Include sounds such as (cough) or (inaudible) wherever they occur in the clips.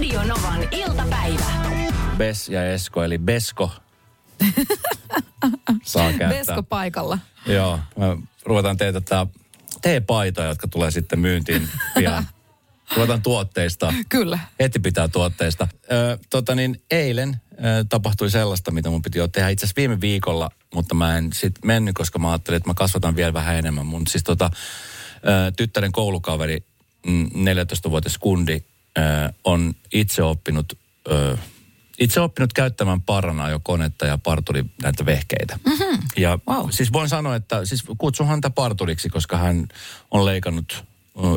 Radio Novan iltapäivä. Bes ja Esko, eli Besko (laughs) saa käyttää. Vesko paikalla. Joo, me ruvetaan teetättää teepaitoja, jotka tulee sitten myyntiin pian. (laughs) Ruvetaan tuotteista. Kyllä. Heti pitää tuotteista. Ö, tota niin, eilen ö, tapahtui sellaista, mitä mun piti jo tehdä itse asiassa viime viikolla, mutta mä en sit mennyt, koska mä ajattelin, että mä kasvatan vielä vähän enemmän. Mun siis tota, ö, tyttären koulukaveri, mm, 14-vuotias kundi, ö, on itse oppinut, ö, itse oppinut käyttämään parana jo konetta ja parturi näitä vehkeitä. Mm-hmm. Ja Wow. siis voin sanoa, että siis kutsun häntä parturiksi, koska hän on leikannut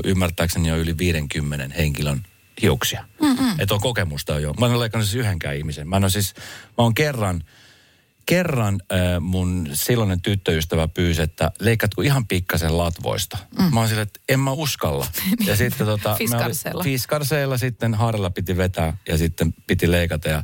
ymmärtääkseni jo yli 50 henkilön hiuksia. Että on kokemusta jo. Mä en ole leikannut siis yhdenkään ihmisen. Mä en ole siis, mä oon kerran, kerran äh, mun silloinen tyttöystävä pyysi, että leikatko ihan pikkasen latvoista. Mm. Mä oon silleen, että en mä uskalla. (laughs) Ja sitten tota... Fiskarseilla. Fiskarseilla sitten haarella piti vetää ja sitten piti leikata ja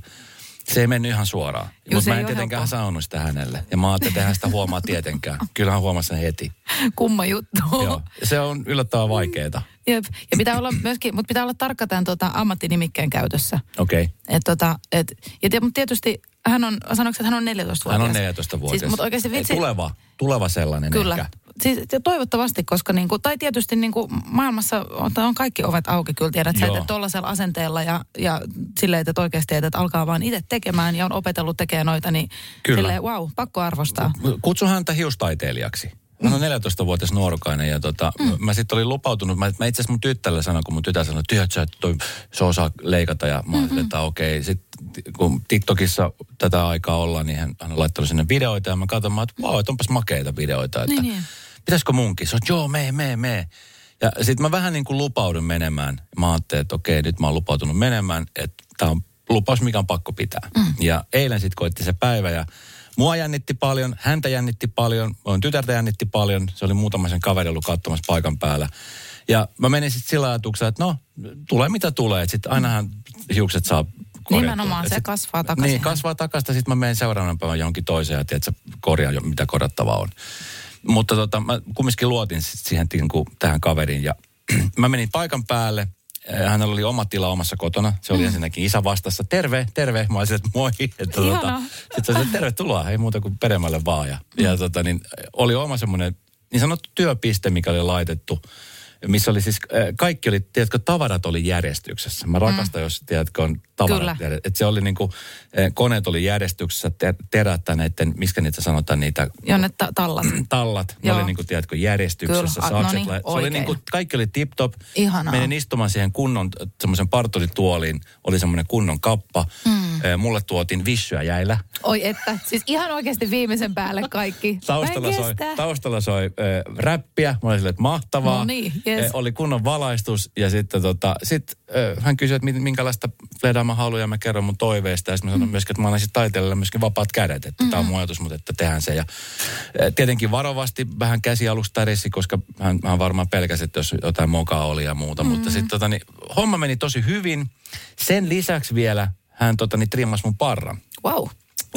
se ei mennyt ihan suoraan. Mutta mä en tietenkään helppoa. sanonut sitä hänelle. Ja mä ajattelin, että sitä huomaa tietenkään. (laughs) Kyllä hän huomasi sen heti. Kumma juttu. Joo. Se on yllättävän vaikeeta. Jep. Ja pitää olla myöskin, mutta pitää olla tarkka tämän tota, ammattinimikkeen käytössä. Okei. Okay. Et, tota, et, ja mutta tietysti hän on, sanoiko, että hän on 14-vuotias? Hän on 14-vuotias. Siis, mutta oikeasti vitsi, Ei, tuleva, tuleva sellainen Kyllä. ehkä. Siis, ja toivottavasti, koska niinku, tai tietysti niinku, maailmassa on, on kaikki ovet auki, kyllä tiedät sä, Joo. että tuollaisella asenteella ja, ja silleen, että oikeasti että alkaa vaan itse tekemään ja on opetellut tekemään noita, niin Kyllä. silleen, wow, pakko arvostaa. Kutsun häntä hiustaiteilijaksi. Hän on 14-vuotias nuorukainen ja tota, mm. mä sitten olin lupautunut, mä, mä itse asiassa mun tyttärelle sanoin, kun mun tytär sanoi, että sä, että toi, se osaa leikata ja mä olin, että okei. Sitten kun TikTokissa tätä aikaa ollaan, niin hän, hän on laittanut sinne videoita ja mä katson, mä, että vau, että onpas makeita videoita. Että, Niin, niin. Pitäisikö munkin? Se on, joo, mee, mee, mee. Ja sitten mä vähän niin kuin lupaudun menemään. Mä ajattelin, että okei, nyt mä oon lupautunut menemään, että tämä on lupaus, mikä on pakko pitää. Mm. Ja eilen sitten koitti se päivä ja mua jännitti paljon, häntä jännitti paljon, mun tytärtä jännitti paljon. Se oli muutama sen kaveri ollut katsomassa paikan päällä. Ja mä menin sitten sillä ajatuksella, että no, tulee mitä tulee. Sitten ainahan hiukset saa korjattua. Nimenomaan, se sit- kasvaa takaisin. Niin, kasvaa takaisin. Sitten mä menen seuraavana päivänä johonkin toiseen ja tiedät, sä, korjaan jo, mitä korjattavaa on. Mutta tota, mä kumminkin luotin sit siihen niin kuin, tähän kaveriin ja (clears throat) mä menin paikan päälle. Eh, Hänellä oli oma tila omassa kotona. Se oli mm. ensinnäkin isä vastassa. Terve, terve. Mä olisin, että moi. (laughs) Että, tota, sitten se oli, että tervetuloa. Ei muuta kuin peremmälle vaan. Ja, mm. ja tota, niin, oli oma semmoinen niin sanottu työpiste, mikä oli laitettu missä oli siis, äh, kaikki oli, tiedätkö, tavarat oli järjestyksessä. Mä rakastan, mm. jos tiedätkö, on tavarat. Että se oli niinku, äh, koneet oli järjestyksessä, te- terät näiden, miskä niitä sanotaan, niitä Jonne ta- tallat. (clears throat) tallat, ne Joo. oli niinku, tiedätkö, järjestyksessä. Kyllä, sakset no niin, se oli oikein. niinku, kaikki oli tip-top. Ihanaa. Menin istumaan siihen kunnon, semmoisen parturituoliin, oli semmoinen kunnon kappa. Mm. Mulle tuotiin vissyä jäillä. Oi että, siis ihan oikeasti viimeisen päälle kaikki. Taustalla soi, taustalla soi äh, räppiä. Mä olin silleen, että mahtavaa. No niin, yes. Eh, oli kunnon valaistus ja sitten tota, sit, äh, hän kysyi, että min- minkälaista fledaa mä haluan ja mä kerron mun toiveista. Ja sitten mä sanoin mm. myöskin, että mä annan taiteilijalle myöskin vapaat kädet, että mm. tämä on mun ajatus, mutta että tehdään se. Ja äh, tietenkin varovasti vähän käsi alusta rissi, koska hän, hän varmaan pelkäsi, että jos jotain mokaa oli ja muuta. Mm. Mutta sitten tota, niin, homma meni tosi hyvin. Sen lisäksi vielä hän tota, niin, trimmasi mun parran. Wow.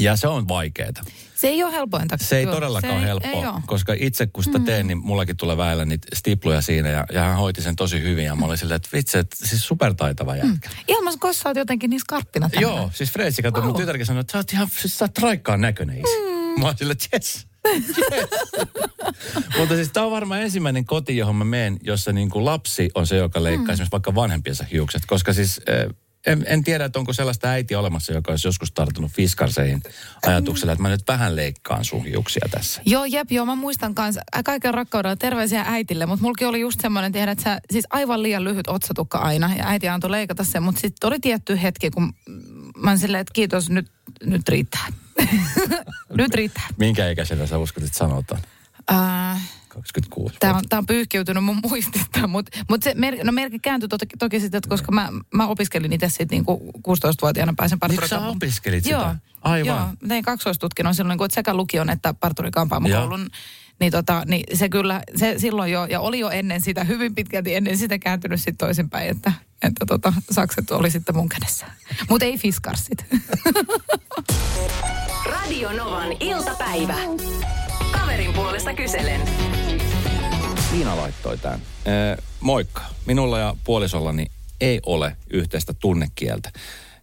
Ja se on vaikeeta. Se ei ole helpointa. Se ei todellakaan Se ei- helppoa, Ei koska itse kun sitä teen, niin mullakin tulee väillä niitä stipluja siinä ja, ja hän hoiti sen tosi hyvin ja mä olin silleen, että vitsi, että siis supertaitava jätkä. Ilmas, kun sä oot jotenkin niin skarppina tänään. Joo, siis Freitsi katsoi, Wow. mun tytärkin sanoi, että sä oot ihan, siis sä oot raikkaan näköinen isi. Mä olin silleen, että yes. yes. (laughs) Mutta siis tämä on varmaan ensimmäinen koti, johon mä menen, jossa niin kuin lapsi on se, joka leikkaa mm. esimerkiksi vaikka vanhempiensa hiukset. Koska siis äh, en, en tiedä, että onko sellaista äitiä olemassa, joka olisi joskus tarttunut fiskarseihin ajatuksella, että mä nyt vähän leikkaan sun hiuksia tässä. Joo, jep, joo, mä muistan kanssa kaiken rakkaudella terveisiä äitille, mutta mulki oli just semmoinen, tiedät sä, siis aivan liian lyhyt otsatukka aina, ja äiti antoi leikata sen, mutta sitten oli tietty hetki, kun mä oon silleen, että kiitos, nyt, nyt riittää. (laughs) nyt riittää. Minkä ikäisenä sä uskot, että sanotaan? Äh, 26 Tämä on, tää on pyyhkiytynyt mun muistista, mutta mut se mer, no merkki kääntyi toki, toki sitten, että koska mä, mä opiskelin itse sitten niinku 16-vuotiaana pääsen Niin parturikampaan. sä opiskelit sitä? Joo, Aivan. Joo, mä tein kaksoistutkinnon silloin, kun sekä lukion että parturikampaamokoulun. Niin, tota, niin se kyllä, se silloin jo, ja oli jo ennen sitä, hyvin pitkälti ennen sitä kääntynyt sitten toisinpäin, että, että tota, sakset oli sitten mun kädessä. Mutta ei fiskarsit. Radio Novan iltapäivä. Kaverin puolesta kyselen. Iina laittoi tämän. Ee, moikka. Minulla ja puolisollani ei ole yhteistä tunnekieltä.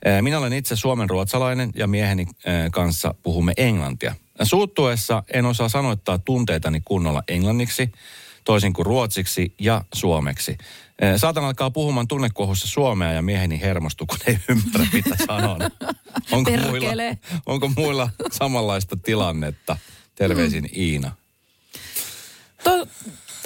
Ee, Minä olen itse suomen ruotsalainen ja mieheni ee, kanssa puhumme englantia. Suuttuessa en osaa sanoittaa tunteitani kunnolla englanniksi, toisin kuin ruotsiksi ja suomeksi. Ee, Saatan alkaa puhumaan tunnekohussa suomea ja mieheni hermostuu, kun ei ymmärrä, mitä sanon. (laughs) Onko muilla, onko muilla samanlaista tilannetta? Terveisin Mm. Iina. To,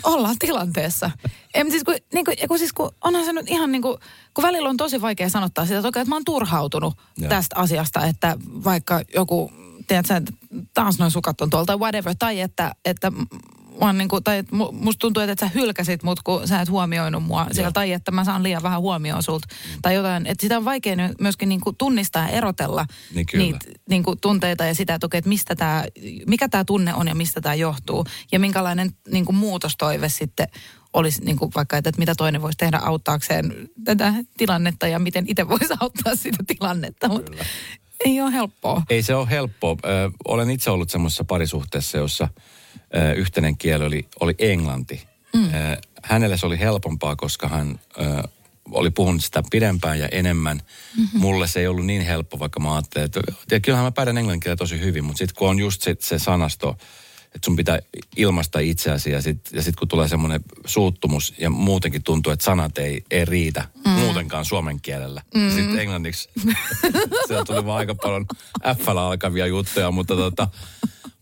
ollaan tilanteessa. Em, siis kun, niin kuin, kun, siis kun onhan se nyt ihan niin kuin, kun välillä on tosi vaikea sanottaa sitä, että, okei, että mä oon turhautunut. Joo. tästä asiasta, että vaikka joku, tiedätkö, että taas noin sukat on tuolta, whatever, tai että, että mä oon niin kuin, tai musta tuntuu, että sä hylkäsit mut, kun sä et huomioinut mua siellä, tai että mä saan liian vähän huomioon sulta, tai jotain. Että sitä on vaikea myöskin niin kuin tunnistaa ja erotella Niin kyllä. niitä niin kuin tunteita ja sitä, että, okei, että mistä tää, mikä tämä tunne on ja mistä tämä johtuu. Ja minkälainen niin kuin muutostoive sitten olisi niin kuin vaikka, että, että mitä toinen voisi tehdä auttaakseen tätä tilannetta ja miten itse voisi auttaa sitä tilannetta. Mutta ei ole helppoa. Ei se ole helppoa. Ö, olen itse ollut semmoisessa parisuhteessa, jossa yhteinen kieli oli, oli englanti. Mm. Hänelle se oli helpompaa, koska hän oli puhunut sitä pidempään ja enemmän. Mm-hmm. Mulle se ei ollut niin helppo, vaikka mä ajattelin, että ja kyllähän mä pärjään englannin kielellä tosi hyvin, mutta sitten kun on just se, se sanasto, että sun pitää ilmaista itseäsi ja sitten ja sit kun tulee semmoinen suuttumus ja muutenkin tuntuu, että sanat ei, ei riitä mm. muutenkaan suomen kielellä. Mm. Sitten englanniksi (laughs) sieltä tuli vaan aika paljon f alkavia juttuja, mutta, tota,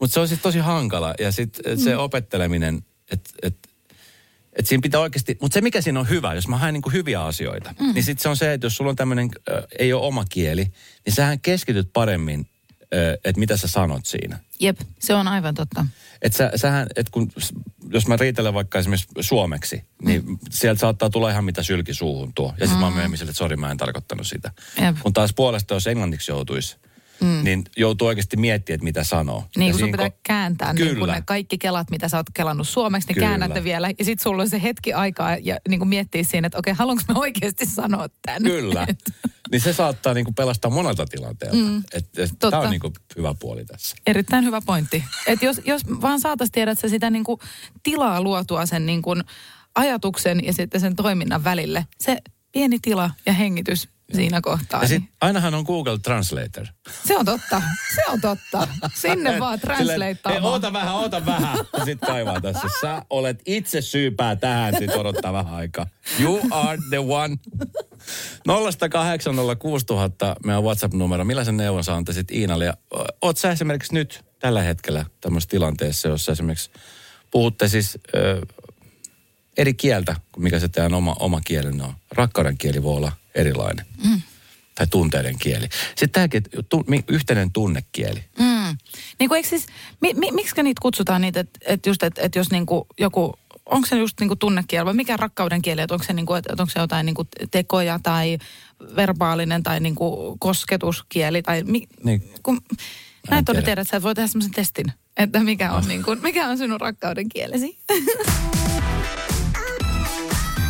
mutta se on sitten tosi hankala. Ja sitten se opetteleminen, että et, et siinä pitää oikeasti, mutta se mikä siinä on hyvä, jos mä haen niinku hyviä asioita, mm. niin sitten se on se, että jos sulla on tämmöinen, äh, ei ole oma kieli, niin sähän keskityt paremmin, äh, että mitä sä sanot siinä. Jep, se on aivan totta. Et sä, sähän, et kun, jos mä riitelen vaikka esimerkiksi suomeksi, niin mm. sieltä saattaa tulla ihan mitä sylki suuhun tuo. Ja sitten mä oon myöhemmin sille, että sori mä en tarkoittanut sitä. Jep. Kun taas puolesta, jos englanniksi joutuisi, mm. niin joutuu oikeasti miettimään, että mitä sanoo. Niin kun sun pitää ko- kääntää niin kun Kyllä. ne kaikki kelat, mitä sä oot kelannut suomeksi, niin Kyllä. käännät ne vielä. Ja sit sulla on se hetki aikaa ja niin kuin miettiä siinä, että okei, haluanko mä oikeasti sanoa tämän? Kyllä. (laughs) niin se saattaa niinku pelastaa monelta tilanteelta. Mm. Et, et, Totta. Tämä on niinku hyvä puoli tässä. Erittäin hyvä pointti. Et jos, jos vaan saataisiin tiedä, että sitä niin kuin tilaa luotua sen niin kuin ajatuksen ja sitten sen toiminnan välille. Se pieni tila ja hengitys siinä kohtaa. Ja niin sit, ainahan on Google Translator. Se on totta. Se on totta. Sinne (laughs) vaan. Hei, oota vähän, oota vähän. Ja sit kaivaa tässä. Sä olet itse syypää tähän, sit odottaa vähän aikaa. You are the one. 0806000 meidän WhatsApp-numero. Millaisen neuvon sä antaisit Iinalle? Ja, oot sä esimerkiksi nyt tällä hetkellä tämmöisessä tilanteessa, jossa esimerkiksi puhutte siis ö, eri kieltä mikä se teidän oma, oma kielenne on. Rakkauden kieli voi olla erilainen. Mm. Tai tunteiden kieli. Sitten tämäkin, että tu, mi- yhteinen tunnekieli. Mm. Niin kuin, siis, mi, mi, miksi niitä kutsutaan niitä, että et just, että et jos niinku joku, onko se just niinku tunnekieli vai mikä rakkauden kieli, että onko se, niinku, että onko se jotain niinku tekoja tai verbaalinen tai niinku kosketuskieli tai mi, Niin. kun, mä en todella tiedä. tiedä, että sä voit tehdä semmoisen testin, että mikä on, niinku, mikä on sinun rakkauden kielesi. (laughs)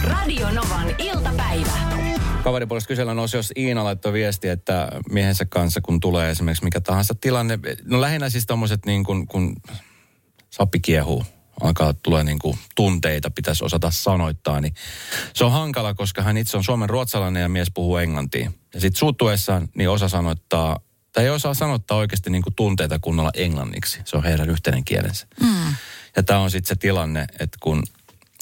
Radio Novan iltapäivä. Kaveripuolesta kysellään nousi, jos Iina laittoi viesti, että miehensä kanssa, kun tulee esimerkiksi mikä tahansa tilanne. No lähinnä siis tommoset niin kuin, kun sappi kiehuu, alkaa tulee niin kuin tunteita, pitäisi osata sanoittaa, niin se on hankala, koska hän itse on Suomen ruotsalainen ja mies puhuu englantia. Ja sitten suuttuessaan niin osa sanoittaa, tai ei osaa sanottaa oikeasti niin kuin tunteita kunnolla englanniksi. Se on heidän yhteinen kielensä. Mm. Ja tämä on sitten se tilanne, että kun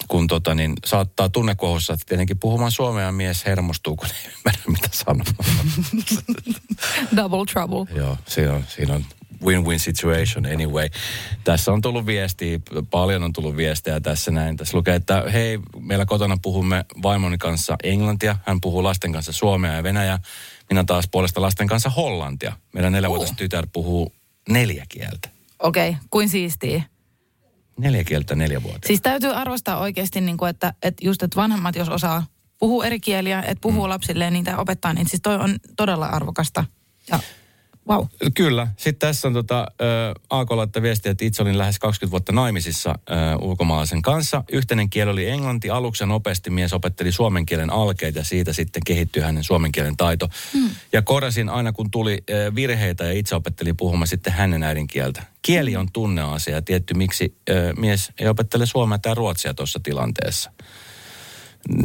kun tota, niin saattaa tunnekohussa että tietenkin puhumaan suomea mies hermostuu, kun ei ymmärrä mitä sanoo. (laughs) Double trouble. Joo, siinä on, siinä on win-win situation anyway. Tässä on tullut viestiä, paljon on tullut viestejä tässä näin. Tässä lukee, että hei, meillä kotona puhumme vaimoni kanssa englantia. Hän puhuu lasten kanssa suomea ja venäjää. Minä taas puolesta lasten kanssa hollantia. Meidän neljävuotias Oh. tytär puhuu neljä kieltä. Okei, okay, kuin siistiä. Neljä kieltä neljä vuotta. Siis täytyy arvostaa oikeasti, niin kuin, että, että just, että vanhemmat, jos osaa puhua eri kieliä, että puhuu mm. lapsilleen niitä opettaa, niin siis toi on todella arvokasta. Ja wow. Kyllä. Sitten tässä on tota, ä, AK laittaa viestiä, että itse olin lähes 20 vuotta naimisissa ä, ulkomaalaisen kanssa. Yhteinen kieli oli englanti. Aluksi nopeasti mies opetteli suomen kielen alkeet ja siitä sitten kehittyi hänen suomen kielen taito. Hmm. Ja korjasin aina, kun tuli ä, virheitä ja itse opettelin puhumaan sitten hänen äidinkieltä. Kieli on tunneasia ja tietty, miksi ä, mies ei opettele suomea tai ruotsia tuossa tilanteessa.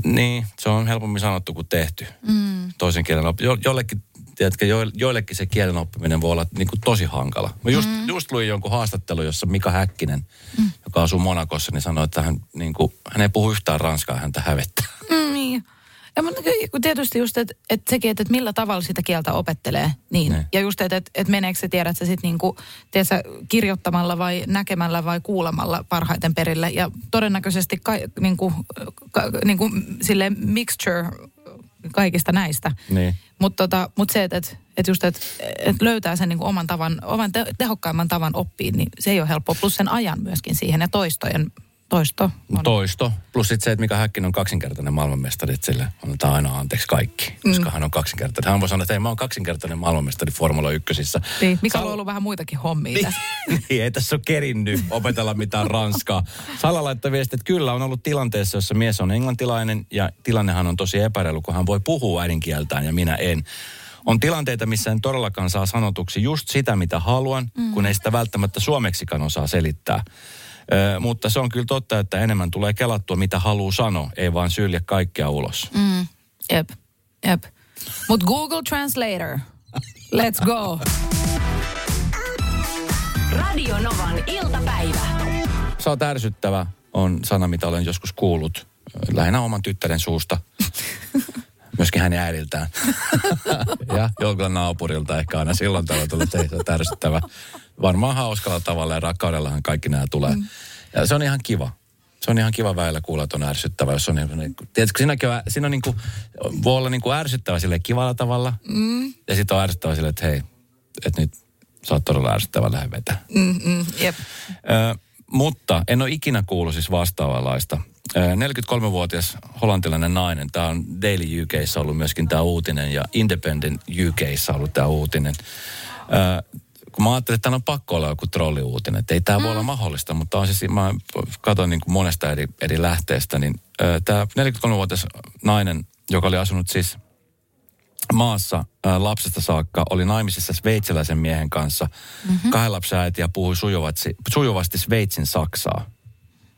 Niin, se on helpommin sanottu kuin tehty. Mm. Toisen kielen oppi. Jo, jollekin, tiedätkö, jo, joillekin se kielen oppiminen voi olla niin kuin tosi hankala. Mä just, mm. just luin jonkun haastattelun, jossa Mika Häkkinen, mm. joka asuu Monakossa, niin sanoi, että hän, niin kuin, hän ei puhu yhtään ranskaa, häntä hävettää. Niin. Ja mutta tietysti just, että et sekin, että et millä tavalla sitä kieltä opettelee. Niin. Ne. Ja just, että et, et meneekö se, tiedät sä sitten niinku, tiedätkö, kirjoittamalla vai näkemällä vai kuulemalla parhaiten perille. Ja todennäköisesti ka, niinku, ka, niinku, sille mixture kaikista näistä. Niin. Mutta tota, mut se, että et, et just, että et löytää sen niinku oman tavan, oman te, tehokkaimman tavan oppiin, niin se ei ole helppoa. Plus sen ajan myöskin siihen ja toistojen toisto. On. Toisto. Plus sitten se, että Mika Häkkinen on kaksinkertainen maailmanmestari, että sille annetaan aina anteeksi kaikki, koska mm. hän on kaksinkertainen. Hän voi sanoa, että ei, mä oon kaksinkertainen maailmanmestari Formula 1. Niin, Mika on ollut vähän muitakin hommia tässä. (laughs) niin, ei tässä ole kerinnyt opetella mitään ranskaa. Sala laittoi viesti, että kyllä on ollut tilanteessa, jossa mies on englantilainen ja tilannehan on tosi epäreilu, kun hän voi puhua äidinkieltään ja minä en. On tilanteita, missä en todellakaan saa sanotuksi just sitä, mitä haluan, mm. kun ei sitä välttämättä suomeksikaan osaa selittää. Ö, mutta se on kyllä totta, että enemmän tulee kelattua, mitä haluaa sanoa, ei vaan sylje kaikkea ulos. Mm, jep, jep. Mutta Google Translator, let's go. Radio Novan iltapäivä. Sä oot ärsyttävä, on sana, mitä olen joskus kuullut, lähinnä oman tyttären suusta. (laughs) Myöskin hänen äidiltään. (laughs) ja joltain naapurilta ehkä aina silloin tällä tullut, että se on ärsyttävä. Varmaan hauskalla tavalla ja rakkaudellahan kaikki nämä tulee. Mm. Ja se on ihan kiva. Se on ihan kiva väillä kuulla, että on ärsyttävä, jos on niin, tiedätkö, siinäkin on, siinä on niin kuin, voi olla niin kuin ärsyttävä sille kivalla tavalla. Mm. Ja sitten on ärsyttävä sille, että hei, että nyt sä oot todella ärsyttävä, lähde vetää. Mm-mm, jep. Ö, mutta en ole ikinä kuullut siis vastaavanlaista. Ö, 43-vuotias hollantilainen nainen, tämä on Daily UKissa ollut myöskin tämä uutinen ja Independent UKissa ollut tämä uutinen. Kun mä ajattelin, että tämä on pakko olla joku trolliuutinen, että ei tämä mm. voi olla mahdollista, mutta on siis, mä katson niin kuin monesta eri, eri lähteestä, niin tämä 43-vuotias nainen, joka oli asunut siis maassa ä, lapsesta saakka, oli naimisissa sveitsiläisen miehen kanssa. Mm-hmm. Kahden lapsen äiti ja puhui sujuvasti, sujuvasti Sveitsin saksaa.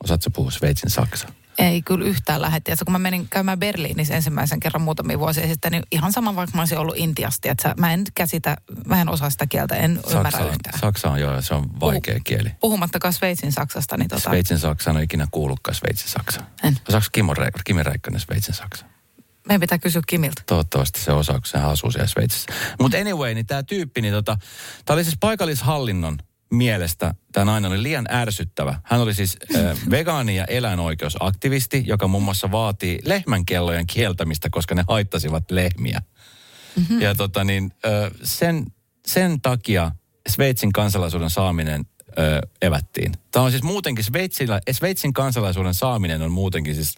Osaatko puhua Sveitsin saksaa? Ei kyllä yhtään lähetti. kun mä menin käymään Berliinissä ensimmäisen kerran muutamia vuosia sitten, niin ihan sama vaikka mä olisin ollut Intiasta. Että mä en käsitä, mä en osaa sitä kieltä, en Saksa ymmärrä on, yhtään. Saksa on joo, se on vaikea kieli. Puhumattakaan Sveitsin Saksasta, niin tota, Sveitsin saksa en ole ikinä kuullutkaan Sveitsin saksa. En. Osaako Kimmo Re- Kimi Räikkönen Sveitsin saksa? meidän pitää kysyä Kimiltä. Toivottavasti se osaa, kun se asuu siellä Sveitsissä. Mutta anyway, niin tämä tyyppi, niin tota, tämä oli siis paikallishallinnon mielestä tämä nainen oli liian ärsyttävä. Hän oli siis äh, vegaani- ja eläinoikeusaktivisti, joka muun muassa vaatii lehmänkellojen kieltämistä, koska ne haittasivat lehmiä. Mm-hmm. Ja tota niin, äh, sen, sen takia Sveitsin kansalaisuuden saaminen äh, evättiin. Tämä on siis muutenkin, Sveitsillä, Sveitsin kansalaisuuden saaminen on muutenkin siis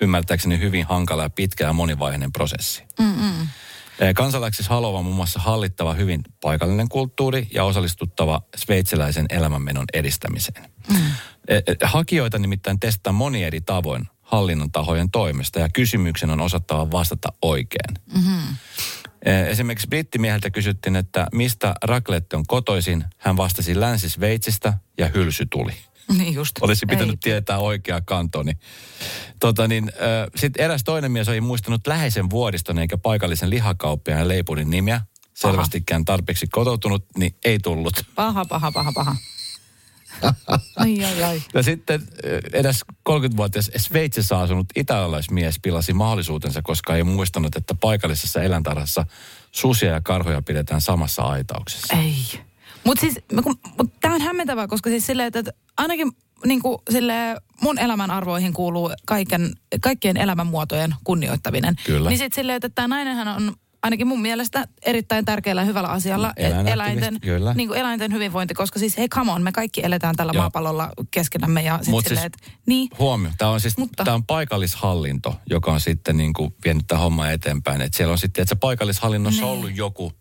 ymmärtääkseni hyvin hankala ja pitkä ja monivaiheinen prosessi. Mm-mm. Kansalaiseksi haluava muun muassa hallittava hyvin paikallinen kulttuuri ja osallistuttava sveitsiläisen elämänmenon edistämiseen. Mm. Hakijoita nimittäin testataan moni eri tavoin hallinnon tahojen toimesta ja kysymyksen on osattava vastata oikein. Mm-hmm. Esimerkiksi brittimieheltä kysyttiin, että mistä raclette on kotoisin. Hän vastasi Länsi-Sveitsistä ja hylsy tuli. Niin just. Olisi pitänyt Ei. tietää oikea kantoni. Tota niin, äh, Sitten eräs toinen mies oli muistanut läheisen vuodiston eikä paikallisen lihakauppiaan ja leipurin nimiä. Selvästikään tarpeeksi kotoutunut, niin ei tullut. Paha, paha, paha, paha. ai, ai, ai. Ja sitten edes 30-vuotias Sveitsissä asunut italialaismies pilasi mahdollisuutensa, koska ei muistanut, että paikallisessa eläintarhassa susia ja karhoja pidetään samassa aitauksessa. Ei. Mutta siis, mut tämä on hämmentävää, koska siis silleen, että ainakin niin kuin sille mun elämän arvoihin kuuluu kaiken, kaikkien elämänmuotojen kunnioittaminen. Kyllä. Niin sitten silleen, että tämä nainenhan on ainakin mun mielestä erittäin tärkeällä ja hyvällä asialla eläinten, kyllä. niin kuin eläinten hyvinvointi, koska siis hei come on, me kaikki eletään tällä Joo. maapallolla keskenämme ja sitten Mut silleen, siis- että niin, Huomio, tämä on siis Mutta- tämä on paikallishallinto, joka on sitten niin kuin vienyt tämän homman eteenpäin. Että siellä on sitten, että se paikallishallinnossa on Niin. ollut joku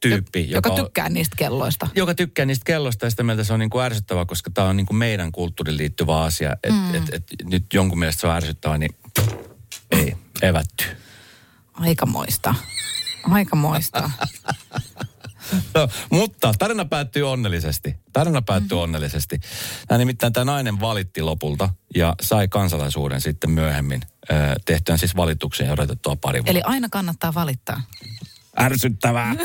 tyyppi, joka on- tykkää niistä kelloista. joka tykkää niistä kelloista ja sitä mieltä se on niin kuin ärsyttävää, koska tämä on niin kuin meidän kulttuuriin liittyvä asia. Että mm. et, et, nyt jonkun mielestä se on ärsyttävää, niin ei, evätty. Aikamoista. Aikamoista. (laughs) No, mutta tarina päättyy onnellisesti. Tarina päättyy mm-hmm. onnellisesti. Tämä nimittäin tämä nainen valitti lopulta ja sai kansalaisuuden sitten myöhemmin tehtyään siis valituksen ja odotettua pari vuotta. Eli aina kannattaa valittaa. Ärsyttävää.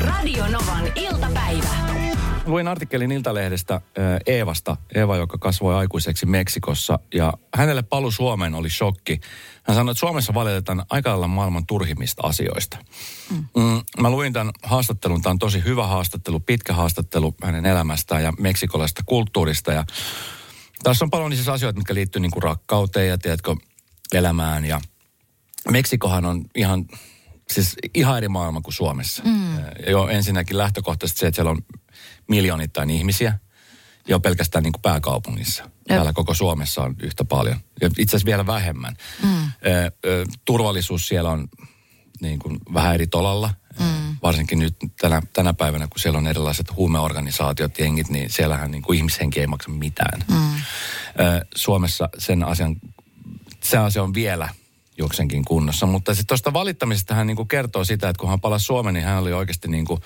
Radio Novan iltapäivä. Luin artikkelin Iltalehdestä äh, Eevasta, Eeva, joka kasvoi aikuiseksi Meksikossa. Ja hänelle palu Suomeen oli shokki. Hän sanoi, että Suomessa valitetaan aika lailla maailman turhimmista asioista. Mm. Mm, mä luin tämän haastattelun. Tämä on tosi hyvä haastattelu, pitkä haastattelu hänen elämästään ja meksikolaisesta kulttuurista. Ja tässä on paljon niissä asioita, mitkä liittyy niin kuin rakkauteen ja tiedätkö, elämään. Ja Meksikohan on ihan, siis ihan eri maailma kuin Suomessa. Mm. Jo ensinnäkin lähtökohtaisesti se, että siellä on miljoonittain ihmisiä jo pelkästään niin kuin pääkaupungissa. Jep. Täällä koko Suomessa on yhtä paljon. Ja itse asiassa vielä vähemmän. Mm. Turvallisuus siellä on niin kuin vähän eri tolalla. Mm. Varsinkin nyt tänä, tänä päivänä, kun siellä on erilaiset huumeorganisaatiot, jengit, niin siellähän niin kuin ihmishenki ei maksa mitään. Mm. Suomessa sen asian, se asia on vielä joksenkin kunnossa. Mutta sitten tuosta valittamisesta hän niin kuin kertoo sitä, että kun hän palasi Suomeen, niin hän oli oikeasti niin kuin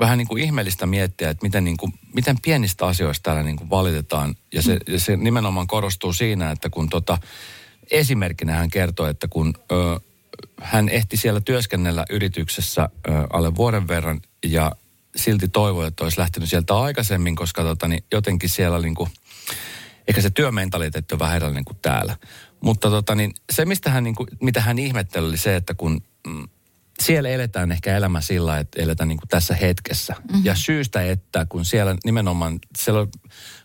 vähän niin kuin ihmeellistä miettiä, että miten, niin kuin, miten pienistä asioista täällä niin kuin valitetaan. Ja se, ja se nimenomaan korostuu siinä, että kun tota, esimerkkinä hän kertoo, että kun ö, hän ehti siellä työskennellä yrityksessä ö, alle vuoden verran ja silti toivoi, että olisi lähtenyt sieltä aikaisemmin, koska tota, niin jotenkin siellä niin kuin, ehkä se työmentaliteetti on vähän erilainen kuin täällä. Mutta tota, niin se, mistä hän, niin kuin, mitä hän ihmetteli, oli se, että kun mm, siellä eletään ehkä elämä sillä, että eletään niin kuin tässä hetkessä. Mm-hmm. Ja syystä, että kun siellä nimenomaan, siellä on,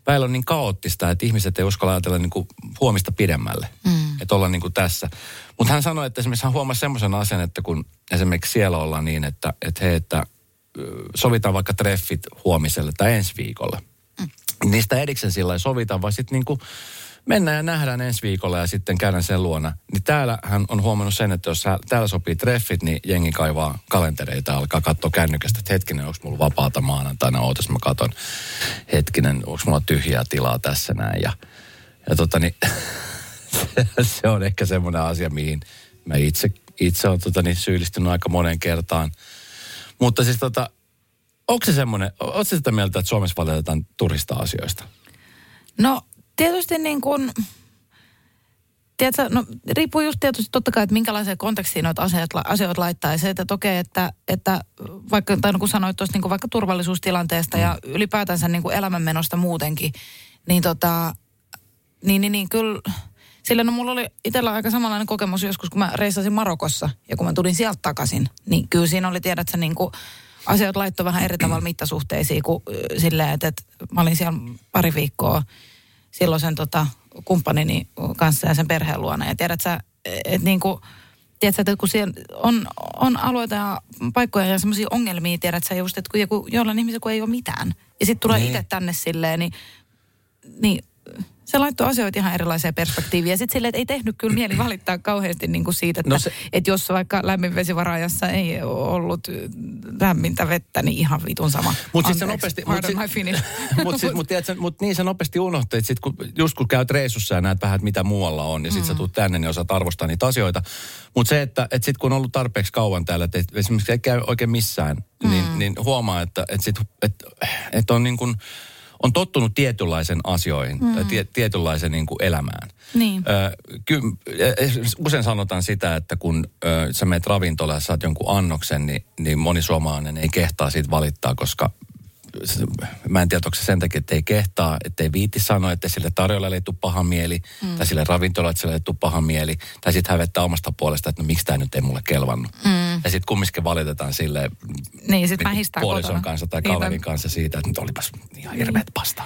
väillä on niin kaoottista, että ihmiset ei uskalla ajatella niin kuin huomista pidemmälle. Mm. Että olla niin kuin tässä. Mutta hän sanoi, että esimerkiksi hän huomasi semmoisen asian, että kun esimerkiksi siellä ollaan niin, että, että hei, että sovitaan vaikka treffit huomiselle tai ensi viikolle. Mm. Niistä ediksen sillä sovitaan, vaan sitten niin kuin mennään ja nähdään ensi viikolla ja sitten käydään sen luona. Niin täällä hän on huomannut sen, että jos täällä sopii treffit, niin jengi kaivaa kalentereita, alkaa katsoa kännykästä, että hetkinen, onko mulla vapaata maanantaina, ootas mä katon, hetkinen, onko mulla tyhjää tilaa tässä näin. Ja, ja tota niin, (laughs) se on ehkä semmoinen asia, mihin mä itse, itse olen tota niin, syyllistynyt aika monen kertaan. Mutta siis tota, onko se semmoinen, sitä mieltä, että Suomessa valitetaan turista asioista? No tietysti niin kuin, tiedätkö, no riippuu just tietysti totta kai, että minkälaiseen kontekstiin noita asioita, asioita laittaa. Ja se, että okei, että, että vaikka, tai no kun sanoit tuosta niin vaikka turvallisuustilanteesta mm. ja ylipäätänsä niin kuin elämänmenosta muutenkin, niin tota, niin, niin, niin kyllä, sillä no mulla oli itsellä aika samanlainen kokemus joskus, kun mä reissasin Marokossa ja kun mä tulin sieltä takaisin, niin kyllä siinä oli, tiedät sä, niin kuin, asiat laittoi vähän eri tavalla mittasuhteisiin kuin silleen, että, että mä olin siellä pari viikkoa silloisen tota, kumppanini kanssa ja sen perheen luona. Ja tiedät sä, että niin kuin, tiedätkö, että kun siellä on, on alueita ja paikkoja ja semmoisia ongelmia, tiedät sä just, että kun joku, jollain ihmisellä kun ei ole mitään. Ja sitten tulee niin. itse tänne silleen, niin, niin se laittoi asioita ihan erilaiseen perspektiiviin. Ja sitten silleen, että ei tehnyt kyllä mieli valittaa kauheasti niin kuin siitä, että, no se... että jos vaikka lämminvesivaraajassa ei ollut lämmintä vettä, niin ihan vitun sama. Mutta se nopeasti... Mutta sit, (laughs) mut sit, mut, tiedätkö, mut niin se nopeasti unohtaa, että sit, kun, just kun käyt reissussa ja näet vähän, että mitä muualla on, ja sitten mm. sä tulet tänne, niin osaat arvostaa niitä asioita. Mutta se, että et sitten kun on ollut tarpeeksi kauan täällä, että esimerkiksi ei käy oikein missään, niin, mm. niin, niin huomaa, että et sit, et, et on niin kuin on tottunut tietynlaisen asioihin mm. tai tie, tietynlaisen niin kuin elämään. Niin. Ö, ky, usein sanotaan sitä, että kun ö, sä meet ravintolaan ja saat jonkun annoksen, niin, niin moni suomalainen ei kehtaa siitä valittaa, koska mä en tiedä, onko se sen takia, että ei kehtaa, että ei viitti sanoa, että sille tarjolla ei tule paha mieli, mm. tai sille ravintolalle ei tule paha mieli, tai sitten hävettää omasta puolesta, että no miksi tämä nyt ei mulle kelvannut. Mm. Ja sitten kumminkin valitetaan sille niin, sit niin puolison kotona. kanssa tai kaverin niin, kanssa siitä, että nyt olipas ihan hirveät niin. pastaa.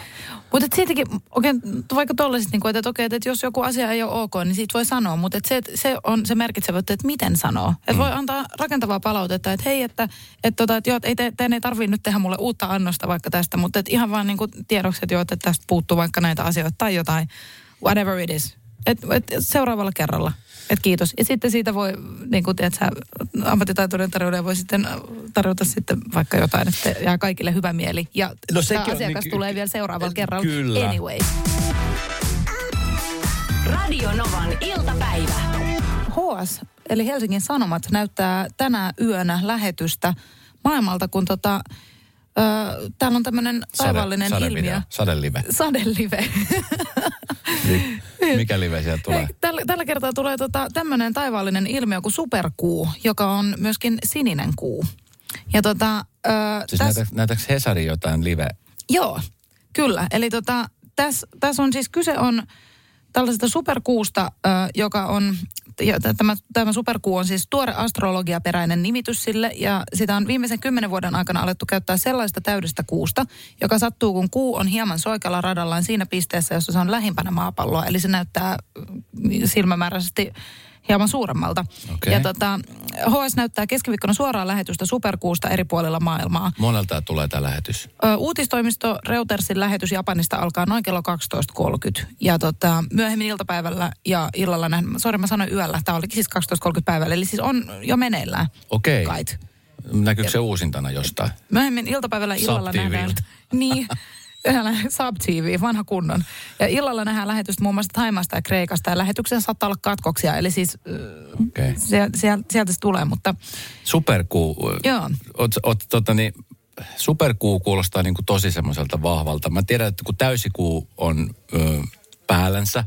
Mutta siitäkin, oikein, vaikka tollaiset, niin että, että, okei, että jos joku asia ei ole ok, niin siitä voi sanoa, mutta että se, se on se merkitsevä, että miten sanoo. Että mm. voi antaa rakentavaa palautetta, että hei, että, että, tota, että, joo, että ei te, te ei tarvitse nyt tehdä mulle uutta annosta vaikka tästä, mutta että ihan vaan niin kuin tiedoksi, että, joo, että tästä puuttuu vaikka näitä asioita tai jotain, whatever it is. Et, et seuraavalla kerralla. Et kiitos. Ja sitten siitä voi, niin kuin tiedät, sä, ammattitaitoinen tarjoilija voi sitten tarjota sitten vaikka jotain, että jää kaikille hyvä mieli. Ja no, tämä asiakas niin, tulee vielä seuraavalla kerralla. Kyllä. Anyway. Radio Novan iltapäivä. HS, eli Helsingin Sanomat, näyttää tänä yönä lähetystä maailmalta, kun tota, Öö, täällä on tämmöinen taivaallinen sadevideo, ilmiö. Sadelive. Sadelive. (laughs) Niin. Mikä live sieltä tulee? Tällä, tällä kertaa tulee tota, tämmöinen taivaallinen ilmiö kuin superkuu, joka on myöskin sininen kuu. Ja tota, öö, Siis täs, näytä, näytäkö Hesari jotain live? Joo, kyllä. Eli tota, tässä täs on siis kyse on tällaisesta superkuusta, ö, joka on, tämä, tämä superkuu on siis tuore astrologiaperäinen nimitys sille, ja sitä on viimeisen kymmenen vuoden aikana alettu käyttää sellaista täydestä kuusta, joka sattuu, kun kuu on hieman soikalla radallaan siinä pisteessä, jossa se on lähimpänä maapalloa, eli se näyttää mm, silmämääräisesti hieman suuremmalta. Okei. Ja tota, HS näyttää keskiviikkona suoraa lähetystä superkuusta eri puolilla maailmaa. Monelta tulee tämä lähetys. Ö, Uutistoimisto Reutersin lähetys Japanista alkaa noin kello 12.30. Ja tota, myöhemmin iltapäivällä ja illalla nähdään, sori mä sanoin yöllä, tämä olikin siis 12.30 päivällä, eli siis on jo meneillään. Okei. Kait. Näkyykö se uusintana jostain? Myöhemmin iltapäivällä illalla Sub-TVltä. nähdään. Niin. (laughs) Sub TV, vanha kunnon. Ja illalla nähdään lähetystä muun muassa Taimasta ja Kreikasta ja lähetyksen saattaa olla katkoksia. Eli siis Okei. okay. sieltä, sieltä se tulee, mutta Superkuu. Joo. Oot, oot, tota, niin, superkuu kuulostaa niin kuin tosi semmoiselta vahvalta. Mä tiedän, että kun täysikuu on ö, päällänsä,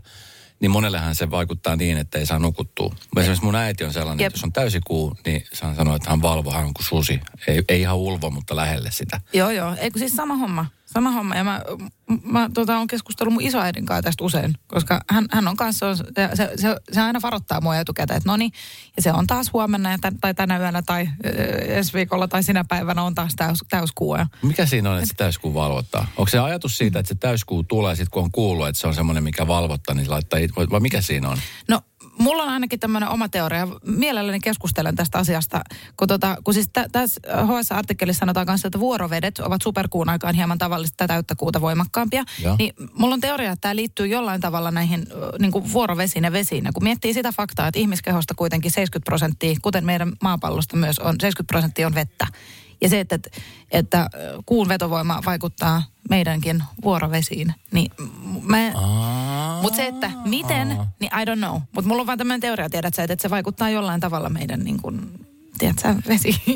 niin monellehan se vaikuttaa niin, että ei saa nukuttua. Esimerkiksi mun äiti on sellainen, Jep. että jos on täysikuu, niin saan sanoa, että hän valvoo, hän on kuin susi. Ei, ei ihan ulvo, mutta lähelle sitä. Joo, joo. Eikö siis sama homma? Sama homma. Ja mä, mä tota, on keskustellut mun isoäidin kanssa tästä usein, koska hän, hän on kanssa, se, se, se, se aina varoittaa mua etukäteen, että no niin, ja se on taas huomenna ja tän, tai tänä yönä tai ensi viikolla tai sinä päivänä on taas täys, täyskuu. Ja, Mikä siinä on, että se täyskuu valvottaa? Onko se ajatus siitä, että se täyskuu tulee sitten, kun on kuullut, että se on semmoinen, mikä valvottaa, niin laittaa, it- vai vai mikä siinä on? No, mulla on ainakin tämmöinen oma teoria. Mielelläni keskustelen tästä asiasta, kun, tota, kun siis tä, tässä HS-artikkelissa sanotaan kanssa, että vuorovedet ovat superkuun aikaan hieman tavallista täyttä kuuta voimakkaampia. Joo. Niin mulla on teoria, että tämä liittyy jollain tavalla näihin niin kuin vuorovesiin ja vesiin. Ja kun miettii sitä faktaa, että ihmiskehosta kuitenkin 70 prosenttia, kuten meidän maapallosta myös on, 70 prosenttia on vettä. Ja se, että, että, kuun vetovoima vaikuttaa meidänkin vuorovesiin, niin mä, mutta se, että miten, niin I don't know. Mutta mulla on vaan tämmöinen teoria, tiedät sä, että se vaikuttaa jollain tavalla meidän niin kuin, tiedät sä,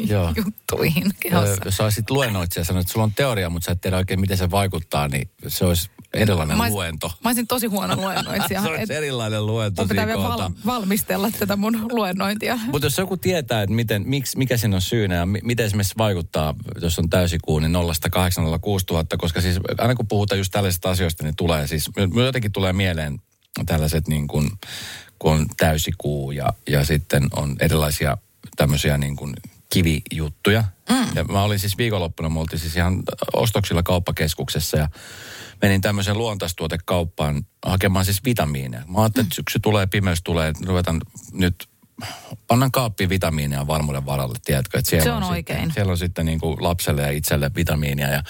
Joo. vesijuttuihin kehossa. Jos olisit luennoitsija ja sanoit, että sulla on teoria, mutta sä et tiedä oikein, miten se vaikuttaa, niin se olisi erilainen Mä luento. Mä olisin tosi huono luennoitsija. (laughs) se olisi erilainen luento mun pitää vielä val- valmistella tätä mun luennointia. Mutta jos joku tietää, että miten, miksi, mikä siinä on syynä ja mi- miten esimerkiksi vaikuttaa, jos on täysikuu, niin 0 000, koska siis aina kun puhutaan just tällaisista asioista, niin tulee siis, minulle jotenkin tulee mieleen tällaiset niin kuin, kun on täysikuu ja, ja sitten on erilaisia tämmöisiä niin kuin kivijuttuja. Mm. Ja mä olin siis viikonloppuna, me oltiin siis ihan ostoksilla kauppakeskuksessa ja menin tämmöiseen luontaistuotekauppaan hakemaan siis vitamiineja. Mä ajattelin, että syksy tulee, pimeys tulee, ruvetaan nyt pannan kaappiin vitamiineja varmuuden varalle, tiedätkö? Että siellä Se on sitten, oikein. Siellä on sitten niin kuin lapselle ja itselle vitamiinia ja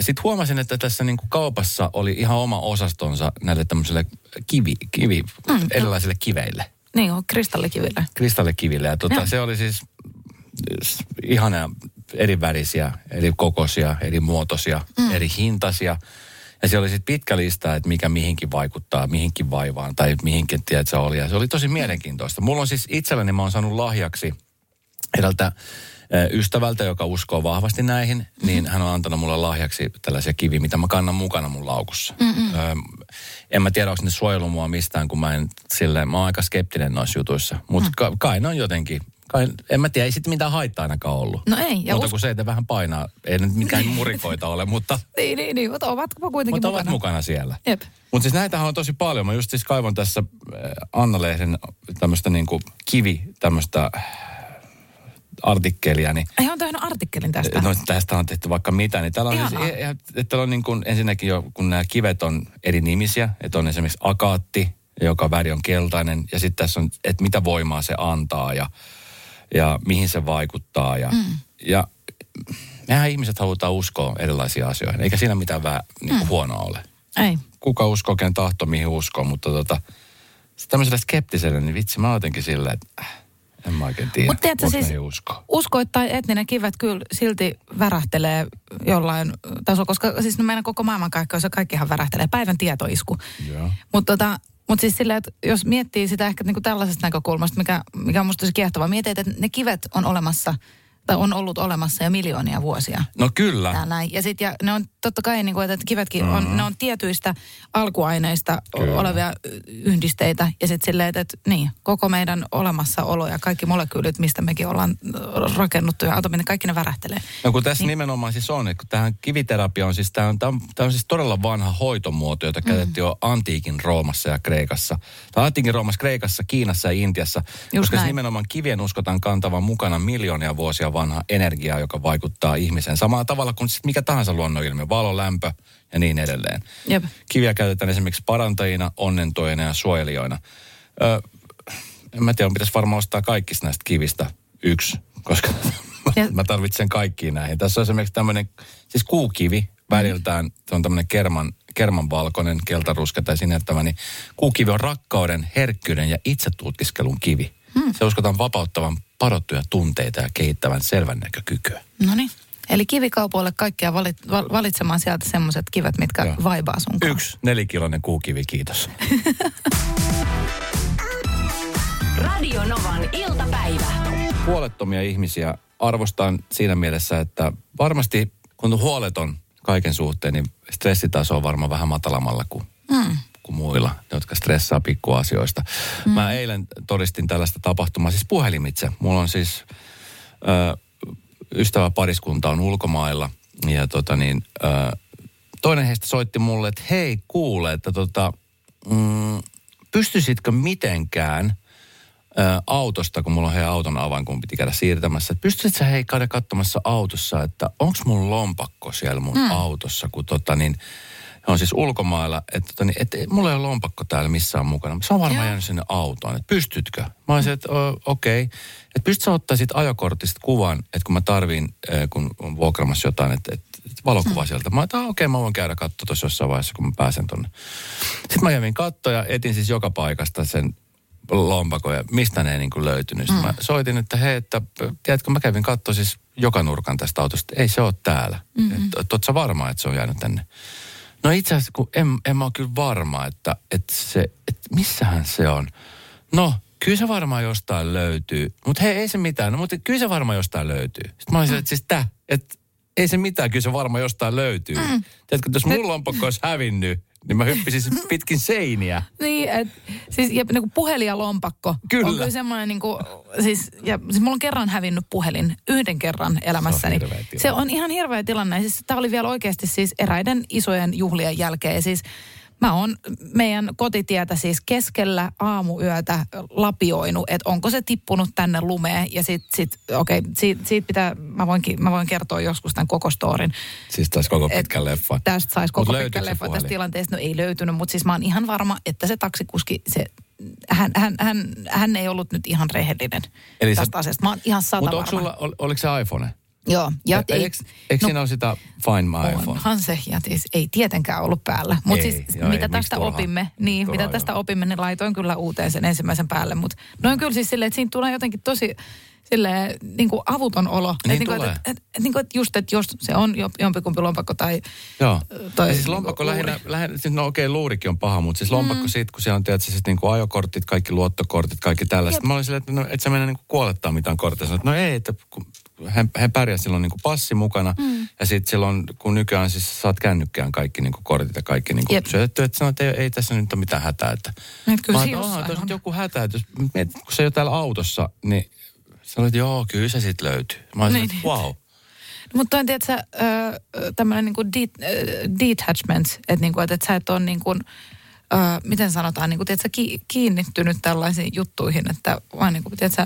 sitten huomasin, että tässä niin kuin kaupassa oli ihan oma osastonsa näille tämmöisille kivi, kivi mm, erilaisille kiveille, Niin on kristallikivillä. kristallikiville. Ja tota, Joo. se oli siis ihana eri värisiä, eri kokoisia, eri muotoisia, mm. eri hintaisia. Ja se oli sitten pitkä lista, että mikä mihinkin vaikuttaa, mihinkin vaivaan tai mihinkin, tiedät, se oli. Ja se oli tosi mielenkiintoista. Mulla on siis itselläni, mä oon saanut lahjaksi edeltä ystävältä, joka uskoo vahvasti näihin, mm-hmm. niin hän on antanut mulle lahjaksi tällaisia kiviä, mitä mä kannan mukana mun laukussa. Mm-hmm. En mä tiedä, onko ne suojellut mua mistään, kun mä en silleen, mä oon aika skeptinen noissa jutuissa. Mutta mm. ka, kai ne on jotenkin, kai, en mä tiedä, ei sitten mitään haittaa ainakaan ollut. No ei. Ja Mutta us- kun se, että vähän painaa, ei nyt mitään murikoita ole, mutta, (laughs) Niin, niin, niin, mutta ovatko kuitenkin mutta mukana? ovat mukana siellä. Jep. Mutta siis näitähän on tosi paljon. Mä just siis kaivon tässä Anna-lehden tämmöistä niinku kivi, tämmöistä artikkelia, niin Ei, on tehnyt artikkelin tästä. No tästä on tehty vaikka mitä, niin täällä on, siis, että täällä on niin kuin, ensinnäkin jo, kun nämä kivet on eri nimisiä, että on esimerkiksi akaatti, joka väri on keltainen, ja sitten tässä on, että mitä voimaa se antaa ja, ja mihin se vaikuttaa. Ja, mm. ja mehän ihmiset halutaan uskoa erilaisiin asioihin, eikä siinä mitään vää, niin kuin mm. huonoa ole. Ei. Kuka uskoo, ken tahto, mihin uskoo, mutta tota, tämmöiselle skeptiselle, niin vitsi, mä jotenkin silleen, että en mä oikein tiedä, Mut tiedätkö voiko siis- uskoa. Uskoit tai et, niin ne kivet kyllä silti värähtelee jollain tasolla, koska siis meidän koko maailmankaikkeus ja kaikkihan värähtelee. Päivän tietoisku. Mutta tota, mut siis silleen, että jos miettii sitä ehkä niinku tällaisesta näkökulmasta, mikä, mikä on musta tosi kiehtovaa, mietit, että ne kivet on olemassa tai on ollut olemassa jo miljoonia vuosia. No kyllä. Tää näin. Ja, sit, ja ne on totta kai, niin kuin, että kivetkin mm-hmm. on, ne on tietyistä alkuaineista Kyllä. olevia yhdisteitä. Ja sitten silleen, että, että niin, koko meidän olemassaolo ja kaikki molekyylit, mistä mekin ollaan rakennuttu ja atomit, ne kaikki ne värähtelee. No kun tässä niin. nimenomaan siis on, että kun tähän kiviterapia on siis, tämä on, tää on, siis todella vanha hoitomuoto, jota käytettiin jo antiikin Roomassa ja Kreikassa. Tai antiikin Roomassa, Kreikassa, Kiinassa ja Intiassa. koska siis näin. nimenomaan kivien uskotaan kantavan mukana miljoonia vuosia vanha energiaa, joka vaikuttaa ihmiseen. Samalla tavalla kuin mikä tahansa luonnonilmiö, valo, lämpö ja niin edelleen. Jep. Kiviä käytetään esimerkiksi parantajina, onnentoijina ja suojelijoina. Ö, en mä tiedä, pitäisi varmaan ostaa kaikista näistä kivistä yksi, koska (laughs) Ja- mä tarvitsen kaikkiin näihin. Tässä on esimerkiksi tämmöinen, siis kuukivi väliltään, se on tämmöinen kerman, kermanvalkoinen, keltaruska tai sinettävä, niin kuukivi on rakkauden, herkkyyden ja itsetutkiskelun kivi. Hmm. Se uskotaan vapauttavan padottuja tunteita ja kehittävän selvän näkökykyä. No niin. Eli kivikaupoille kaikkia valit, val, valitsemaan sieltä semmoiset kivet, mitkä Joo. vaibaa sun kanssa. Yksi nelikiloinen kuukivi, kiitos. (laughs) Radio Novan iltapäivä. huolettomia ihmisiä arvostan siinä mielessä, että varmasti kun on huoleton kaiken suhteen, niin stressitaso on varmaan vähän matalammalla kuin, mm. Kuin muilla, jotka stressaa pikkuasioista. Mm. Mä eilen todistin tällaista tapahtumaa, siis puhelimitse. Mulla on siis ö, ystävä pariskunta on ulkomailla ja tota niin, ö, toinen heistä soitti mulle, että hei kuule, että tota, mm, pystyisitkö mitenkään ö, autosta, kun mulla on heidän auton avain, kun piti käydä siirtämässä. että Pystyisit sä hei käydä katsomassa autossa, että onko mun lompakko siellä mun mm. autossa, kun tota niin, on siis ulkomailla, että tota niin, et, mulla ei ole lompakko täällä missään mukana. Se on varmaan jäänyt sinne autoon, että pystytkö? Mä olisin, että okei. Okay. Että pystytkö ottaa siitä ajokortista kuvan, että kun mä tarvin, kun on vuokraamassa jotain, että, että että valokuva sieltä. Mä että okei, okay, mä voin käydä katsoa tuossa jossain vaiheessa, kun mä pääsen tonne. Sitten mä kävin kattoa ja etin siis joka paikasta sen lompakon ja mistä ne ei niin kuin löytynyt. Sitten mä soitin, että hei, että tiedätkö, mä kävin katsoa siis joka nurkan tästä autosta. Ei se ole täällä. Mm-hmm. Oot sä varma, että se on jäänyt tänne? No itse asiassa, kun en, en mä ole kyllä varma, että, että, se, että missähän se on. No, kyllä se varmaan jostain löytyy. Mutta hei, ei se mitään. No, mutta kyllä se varmaan jostain löytyy. Sitten mä olisin, että siis tä, että ei se mitään, kyllä se varmaan jostain löytyy. Mm. Tiedätkö, jos mun lompakko olisi hävinnyt, niin mä hyppisin siis pitkin seiniä. (laughs) Niin, et, siis ja niin kuin puhelin ja lompakko Kyllä. on kyllä semmoinen, niin kuin, siis, ja, siis mulla on kerran hävinnyt puhelin, yhden kerran elämässäni. hirveä tilanne. se on ihan hirveä tilanne. Siis, Tämä oli vielä oikeasti siis eräiden isojen juhlien jälkeen. Siis mä oon meidän kotitietä siis keskellä aamuyötä lapioinut, että onko se tippunut tänne lumeen. Ja sit, sit okei, okay, siitä, siitä pitää, mä, voinkin, mä voin kertoa joskus tämän koko storin. Siis taisi koko Et pitkän leffan. Tästä saisi koko se leffan tästä tilanteesta. No ei löytynyt, mutta siis mä oon ihan varma, että se taksikuski, se, hän, hän, hän, hän ei ollut nyt ihan rehellinen Eli tästä asiasta. Mä oon ihan sata Mutta sulla, ol, oliko se iPhone? Joo. Ja Ja, ei, eikö, eikö no, siinä ole sitä Find My iPhone? Onhan se, ja siis ei tietenkään ollut päällä. Mutta siis joo, mitä ei, tästä turhaa? opimme, niin Turhaa, mitä tästä joo. opimme, niin laitoin kyllä uuteen sen ensimmäisen päälle. Mutta noin kyllä siis silleen, että siinä tulee jotenkin tosi silleen, niin kuin avuton olo. Niin niin kuin, tulee. et, et, et, niin kuin, että just, että jos se on jo- jompikumpi lompakko tai Joo. toi ja siis niinku lompakko luuri. lähinnä, lähinnä siis no okei, luurikin on paha, mutta siis lompakko mm. siitä, kun siellä on tietysti siis niinku ajokortit, kaikki luottokortit, kaikki tällaiset. Jep. Mä olin silleen, että no, et sä mennä niinku kuolettaa mitään kortteja. Sanoin, että no ei, että kun hän, hän pärjää silloin niinku passi mukana. Mm. Ja sitten silloin, kun nykyään siis saat kännykkään kaikki niinku kortit ja kaikki niinku Jep. syötetty, että sanoit, että ei, ei, tässä nyt ole mitään hätää. Että, Et kyllä Mä että onhan tuossa on. joku hätä, että jos mietit, kun se ole täällä autossa, niin sanoit, että joo, kyllä se sitten löytyy. Mä olin, Niin, niin, että wow. Mutta on tiedätkö, tämmöinen niinku de, detachment, että niinku, et, et sä et ole niinku, ö, miten sanotaan, niinku, tiedätkö, ki, kiinnittynyt tällaisiin juttuihin, että vaan niinku, tiedätkö,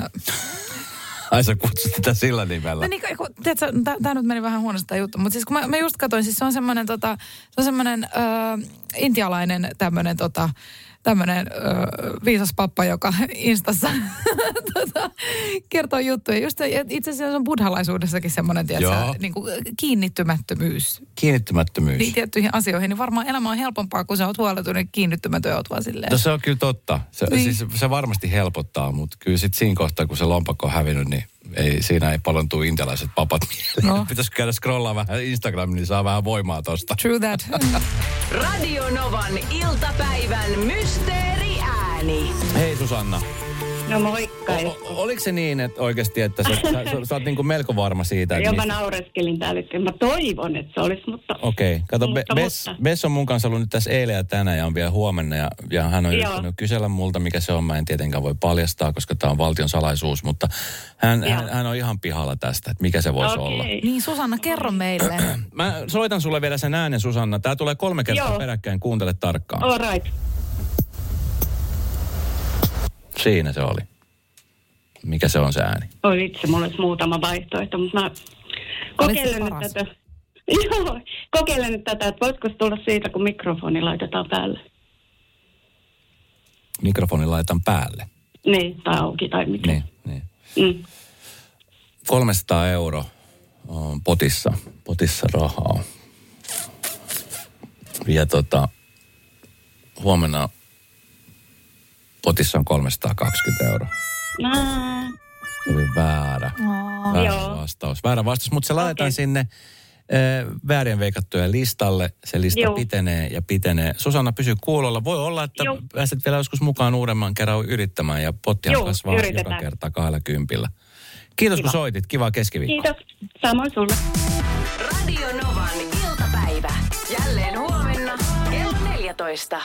Ai sä kutsut sitä sillä nimellä. No niin, kun, tiedätkö, tämä nyt meni vähän huonosti tämä juttu, mutta siis kun mä, mä just katsoin, siis se on semmoinen tota, se on semmoinen intialainen tämmöinen tota, tämmöinen viisas pappa, joka Instassa (laughs) tota, kertoo juttuja. Just se- itse asiassa on buddhalaisuudessakin semmoinen, tiedätkö, niin kuin kiinnittymättömyys Kiinnittymättömyys. niin tiettyihin asioihin, niin varmaan elämä on helpompaa, kun sä oot huoletunut niin kiinnittymätön oot vaan silleen. No se on kyllä totta. Se, niin. siis, se varmasti helpottaa, mutta kyllä sitten siinä kohtaa, kun se lompakko on hävinnyt, niin ei, siinä ei paljon tule intialaiset papat (laughs) mieleen. No. No. Pitäisi käydä scrollaa vähän Instagramiin, niin saa vähän voimaa tosta. True that. (laughs) Radio Novan iltapäivän mysteeriääni. ääni. Hei Susanna. No moikka. O- o- oliko se niin, että oikeasti, että sä, sä, sä, sä oot niin kuin melko varma siitä? Että Joo, mä naureskelin täällä, että mä toivon, että se olisi, mutta... Okei, okay. kato, Be- Mutta- Bess, mutta- Bess on mun kanssa ollut nyt tässä eilen ja tänään ja on vielä huomenna ja, ja hän on Joo. yrittänyt kysellä multa, mikä se on. Mä en tietenkään voi paljastaa, koska tämä on valtion salaisuus, mutta hän, Joo. hän, hän on ihan pihalla tästä, että mikä se voisi olla. Okei. Niin Susanna, kerro meille. Mä soitan sulle vielä sen äänen, Susanna. Tää tulee kolme kertaa Joo. peräkkäin, kuuntele tarkkaan. All right. Siinä se oli. Mikä se on se ääni? Oi vitsi, mulla olisi muutama vaihtoehto, mutta mä kokeilen nyt tätä. (laughs) Joo, kokeilen nyt tätä, että voisiko se tulla siitä, kun mikrofoni laitetaan päälle. Mikrofoni laitan päälle. Niin, tai auki tai mitä. Niin, niin. Mm. 300 euro on potissa, potissa rahaa. Ja tota, huomenna potissa on 320 euroa. Se oli väärä, Oh. väärä Joo. vastaus. Väärä vastaus, mutta se laitetaan sinne äh, väärien veikattujen listalle. Se lista Joo. pitenee ja pitenee. Susanna, pysy kuulolla. Voi olla, että Joo. pääset vielä joskus mukaan uudemman kerran yrittämään ja pottia Joo, kasvaa joka yritetään. kerta kahdella kympillä. Kiitos kun Kiva. soitit. Kivaa keskiviikkoa. Kiitos. Samoin sulle. Radio Novan iltapäivä. Jälleen huomenna kello 14.